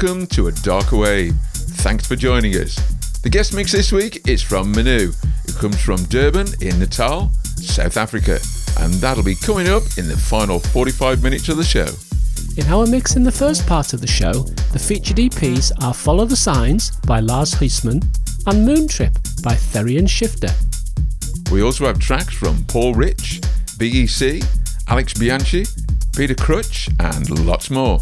Welcome to A Darker Wave. Thanks for joining us. The guest mix this week is from Menoo, who comes from Durban in Natal, South Africa, and that'll be coming up in the final 45 minutes of the show. In our mix in the first part of the show, the featured EPs are Follow the Signs by Lars Huismann and Moon Trip by Therian Shifter. We also have tracks from Paul Ritch, BEC, Alex Bianchi, Peter Cruch, and lots more.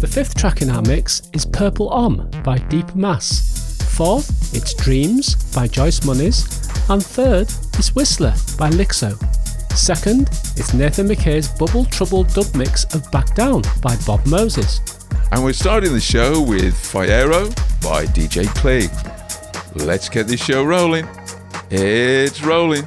The fifth track in our mix is Purple Om by Deepmass. Fourth, it's Dreamz by Joyce Muniz. And third is Whistler by Lixo. Second, it's Nathan Micaya's Bubble Trouble dub mix of Back Down by Bob Moses. And we're starting the show with Fiero by DJ Clegg. Let's get this show rolling. It's rolling.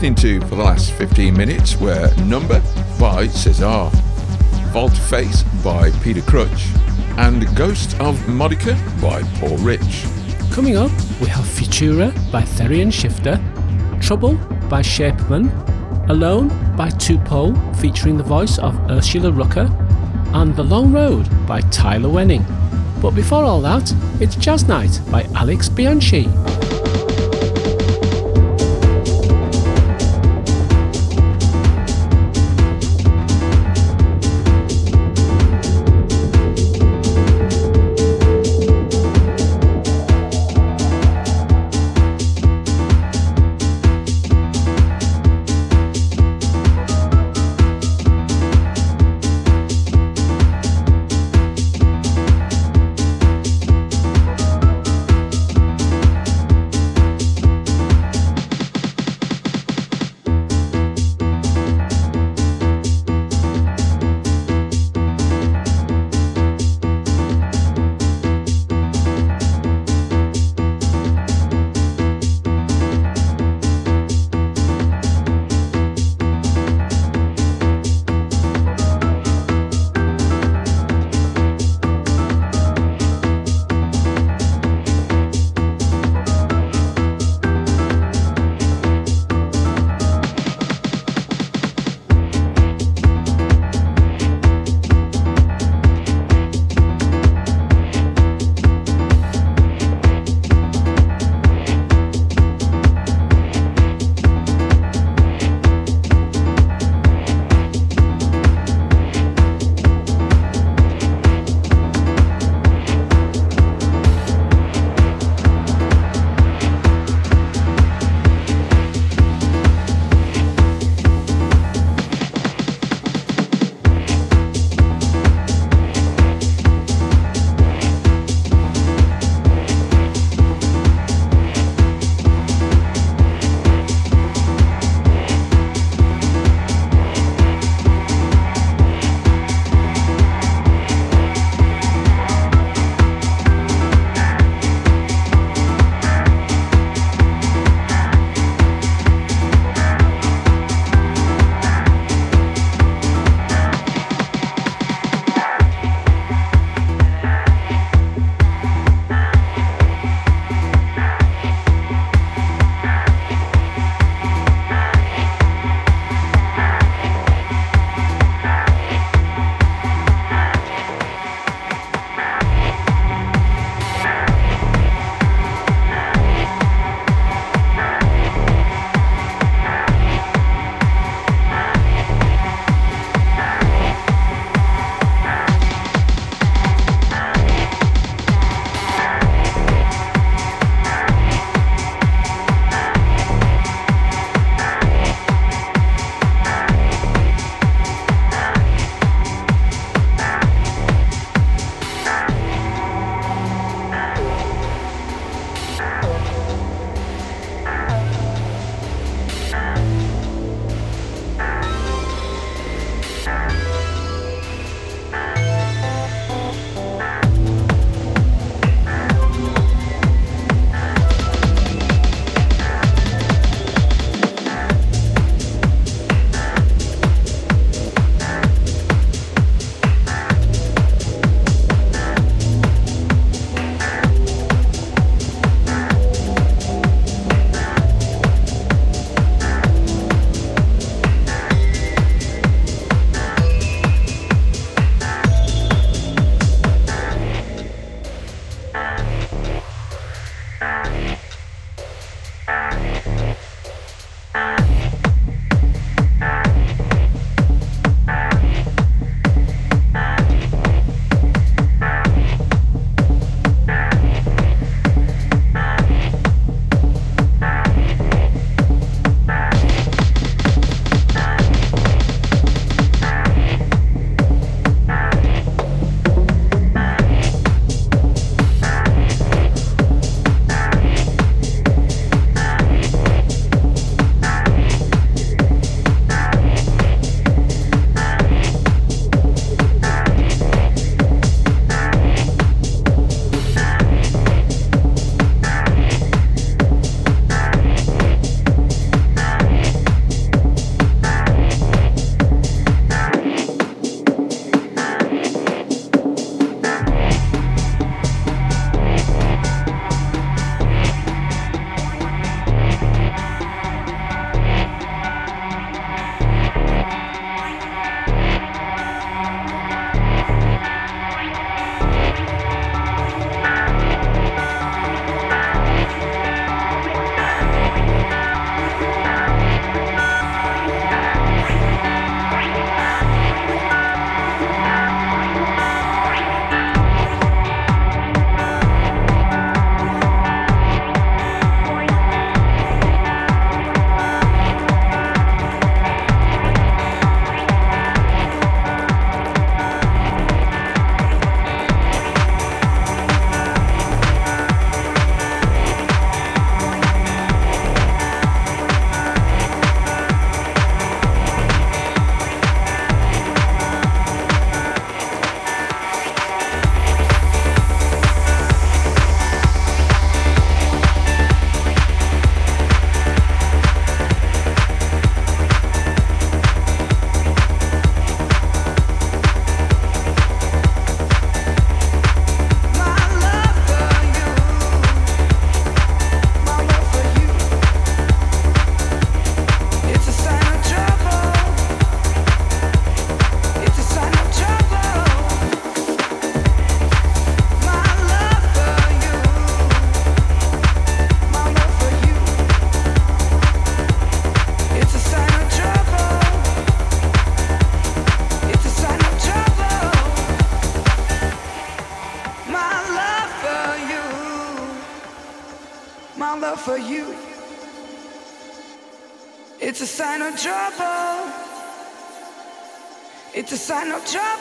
Listening to for the last 15 minutes were Number by Sesar, Volte Face by Peter Cruch, and Ghost of Modica by Paul Ritch. Coming up, we have Futura by Therian Shifter, Trouble by Shapeman, Alone by Tupole featuring the voice of Ursula Rucker, and The Long Road by Tyler Wenning. But before all that, it's Jazz Night by Alex Bianchi. Sign of trouble. It's a sign of trouble.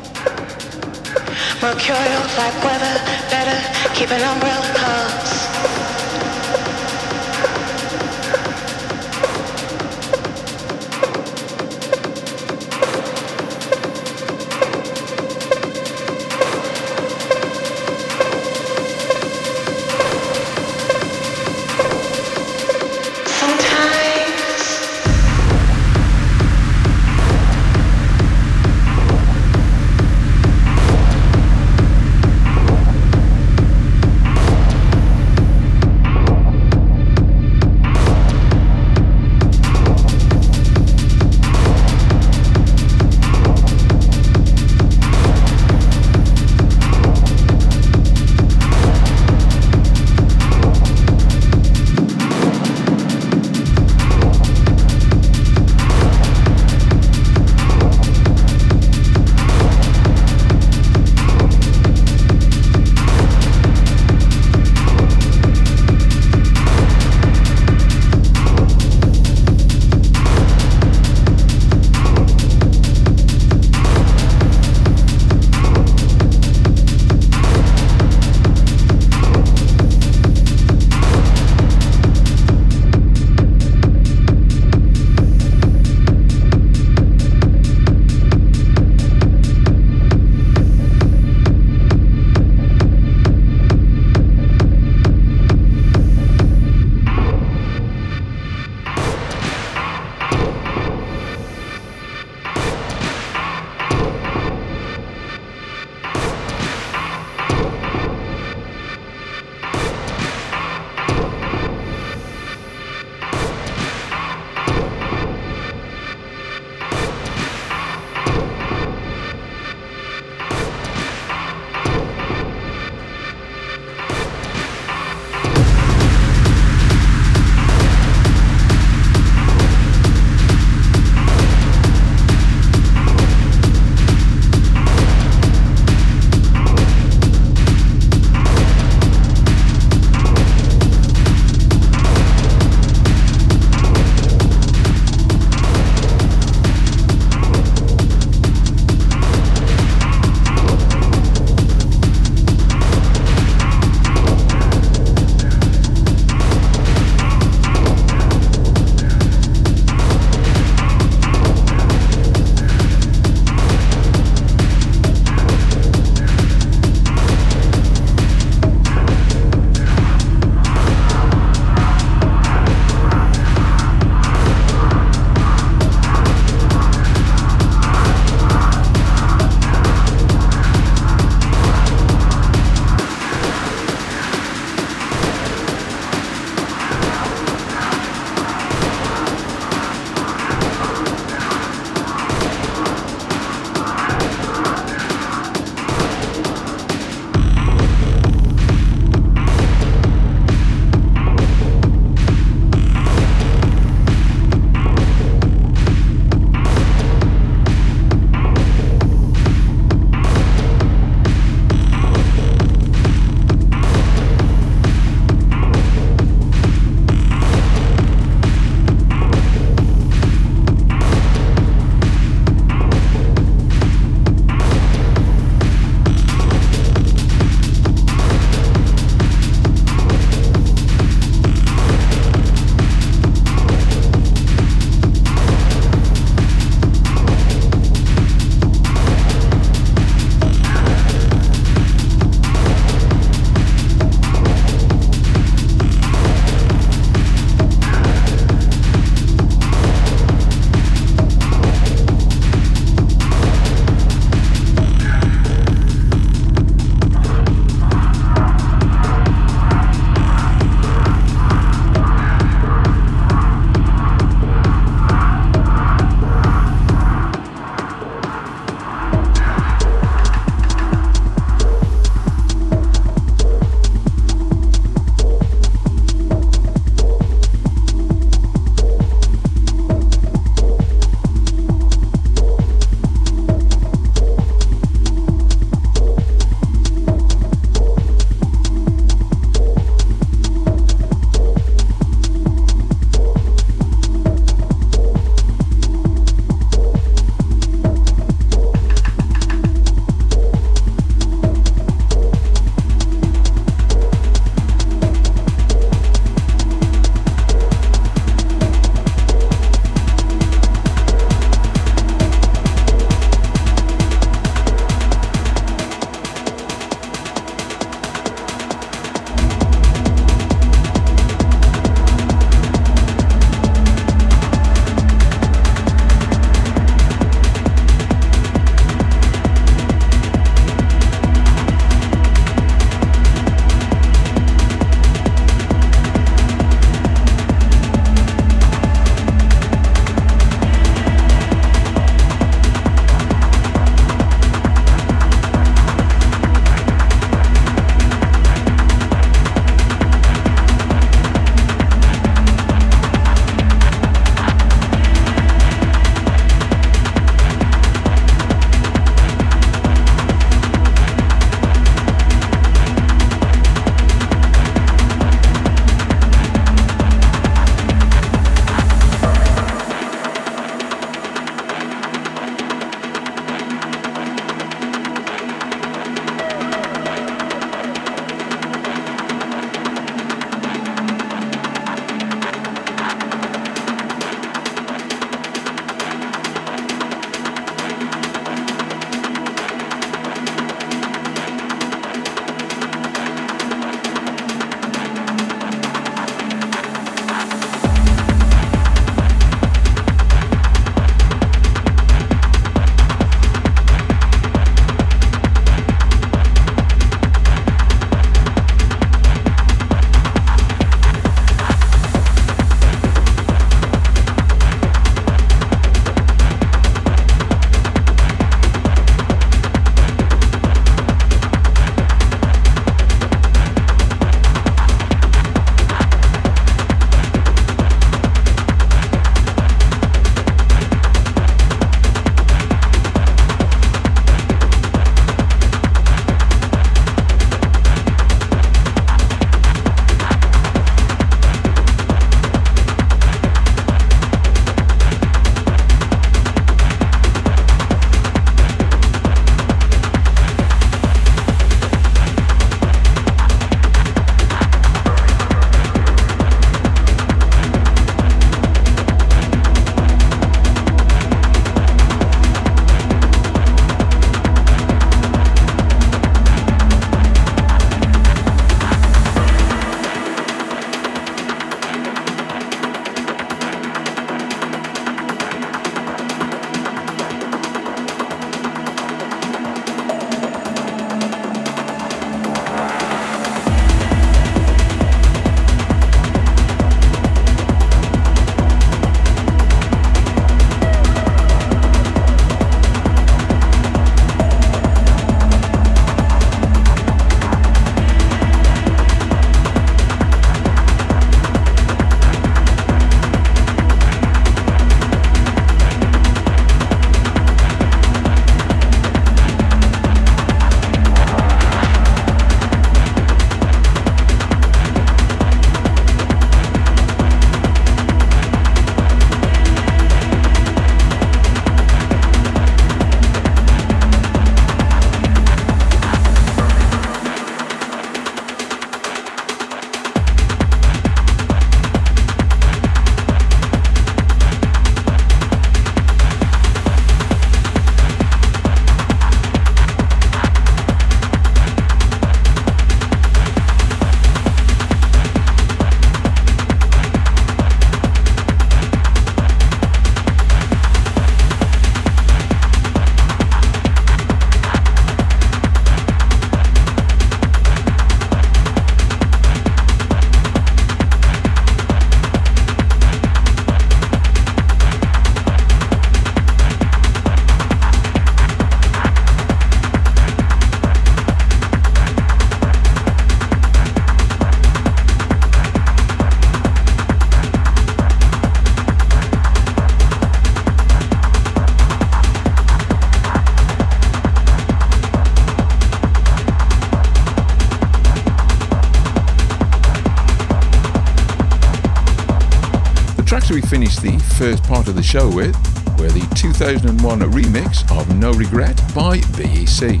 Show with were the 2001 remix of No Regret by BEC.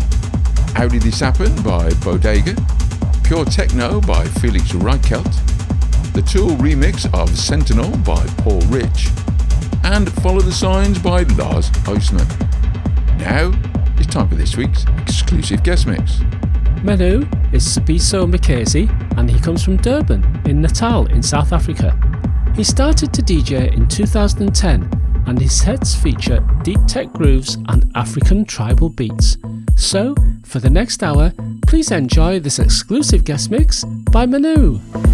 How Did This Happen by Bodega, Pure Techno by Felix Reichelt, the Tool remix of Sentinel by Paul Ritch, and Follow the Signs by Lars Huismann. Now it's time for this week's exclusive guest mix. Menoo is Sabiso Makesi and he comes from Durban in Natal in South Africa. He started to DJ in 2010 and his sets feature deep tech grooves and African tribal beats. So, for the next hour, please enjoy this exclusive guest mix by Menoo.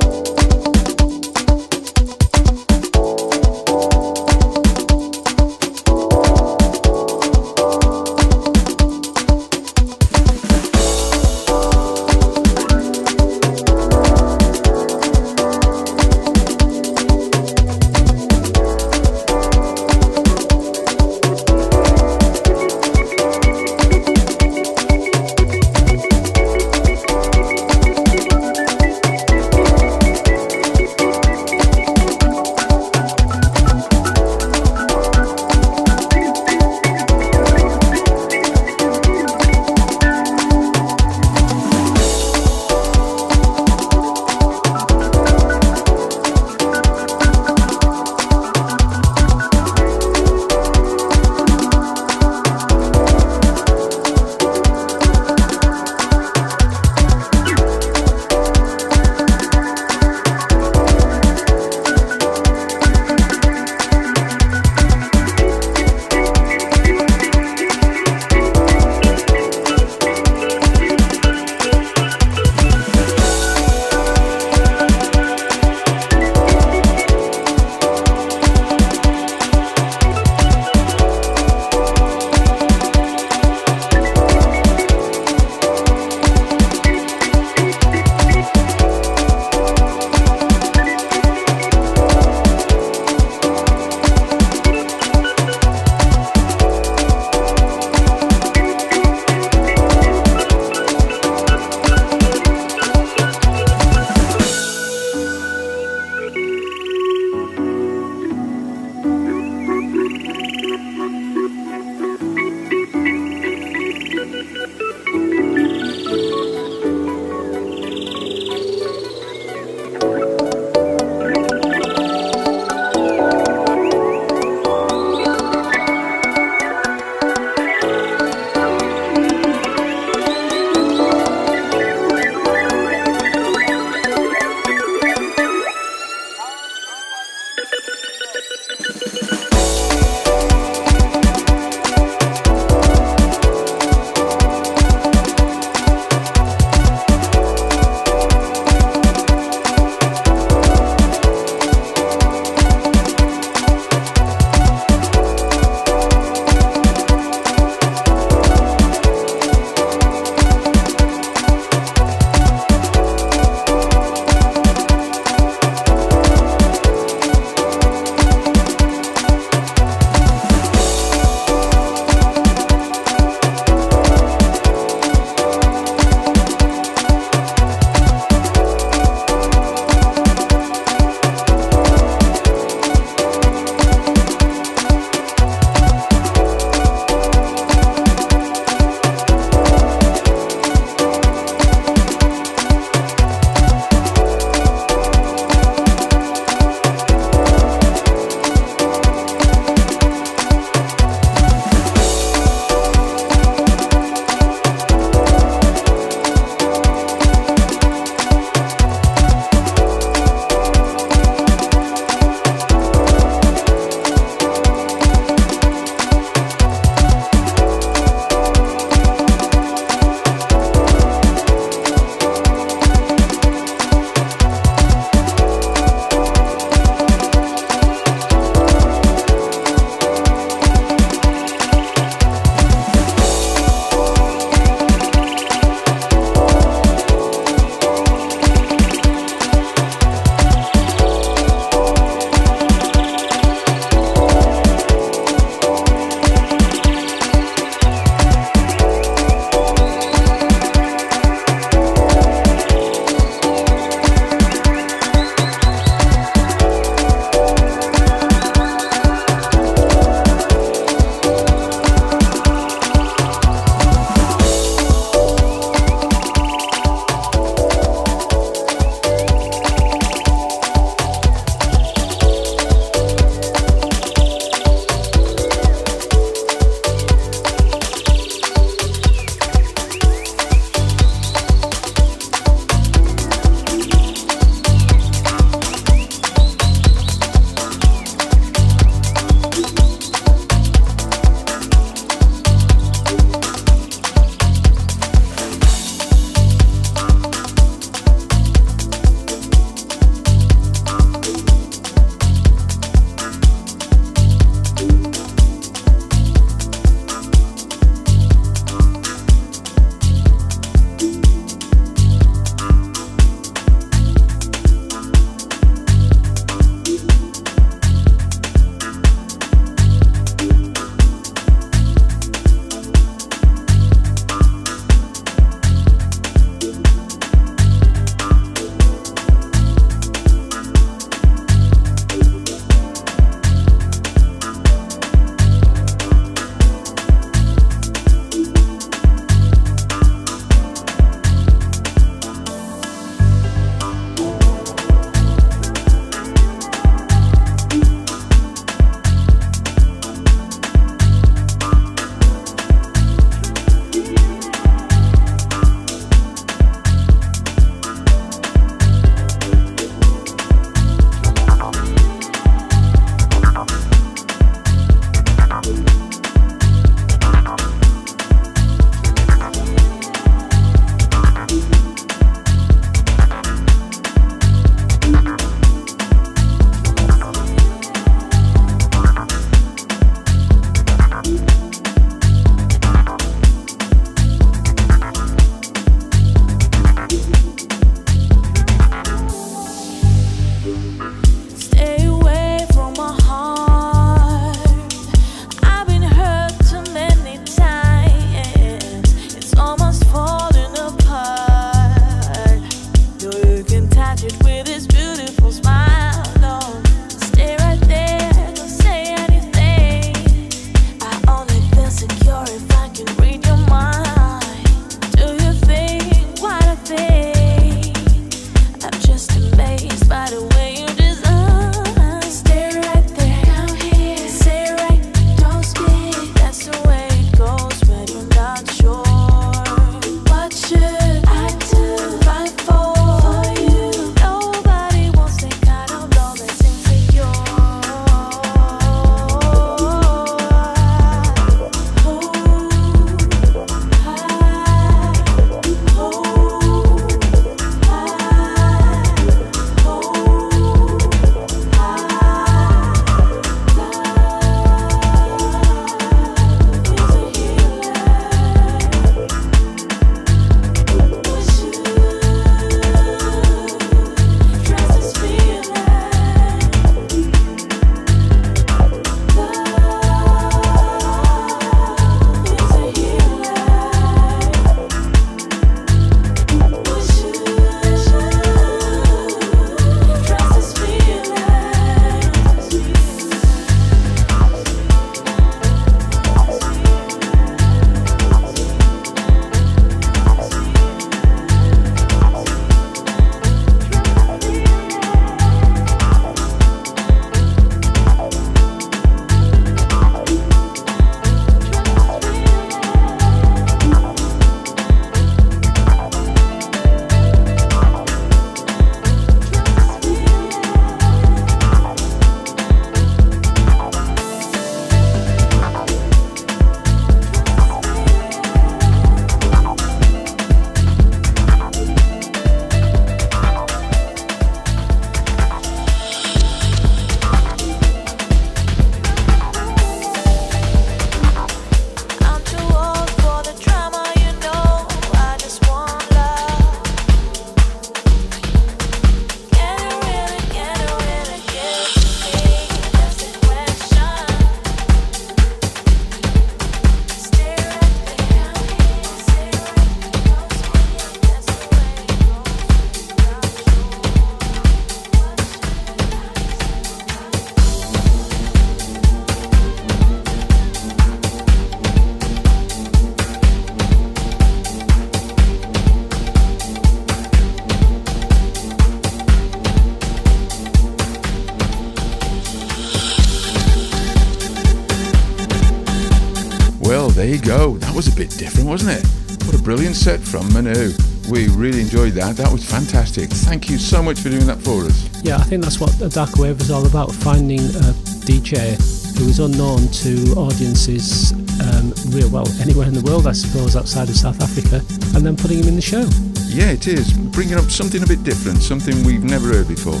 You go. That was a bit different, wasn't it? What a brilliant set from Menoo. We really enjoyed that. That was fantastic. Thank you so much for doing that for us. Yeah, I think that's what the Dark Wave is all about finding a DJ who is unknown to audiences, um, real well, anywhere in the world, I suppose, outside of South Africa, and then putting him in the show. Yeah, it is. Bringing up something a bit different, something we've never heard before.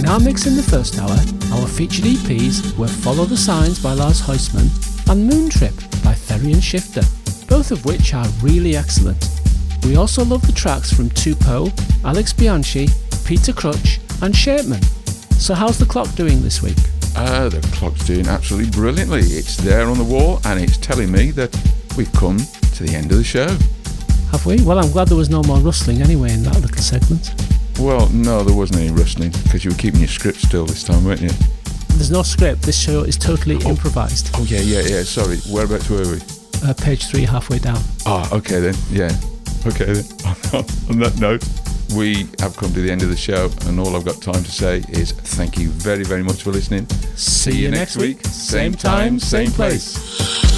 In our mix in the first hour, our featured EPs were Follow the Signs by Lars Huismann and Moon Trip Therian Shifter, both of which are really excellent. We also love the tracks from Tupo, Alex Bianchi, Peter Cruch, and Shapeman. So, how's the clock doing this week? Uh, the clock's doing absolutely brilliantly. It's there on the wall and it's telling me that we've come to the end of the show. Have we? Well, I'm glad there was no more rustling anyway in that little segment. Well, no, there wasn't any rustling because you were keeping your script still this time, weren't you? There's no script, this show is totally improvised. Oh, yeah, yeah, yeah. Sorry. Whereabouts were we? Uh, page three, halfway down. Ah, okay then. Yeah. Okay then. On that note, we have come to the end of the show, and all I've got time to say is thank you very, very much for listening. See you next week. Same time, same place. The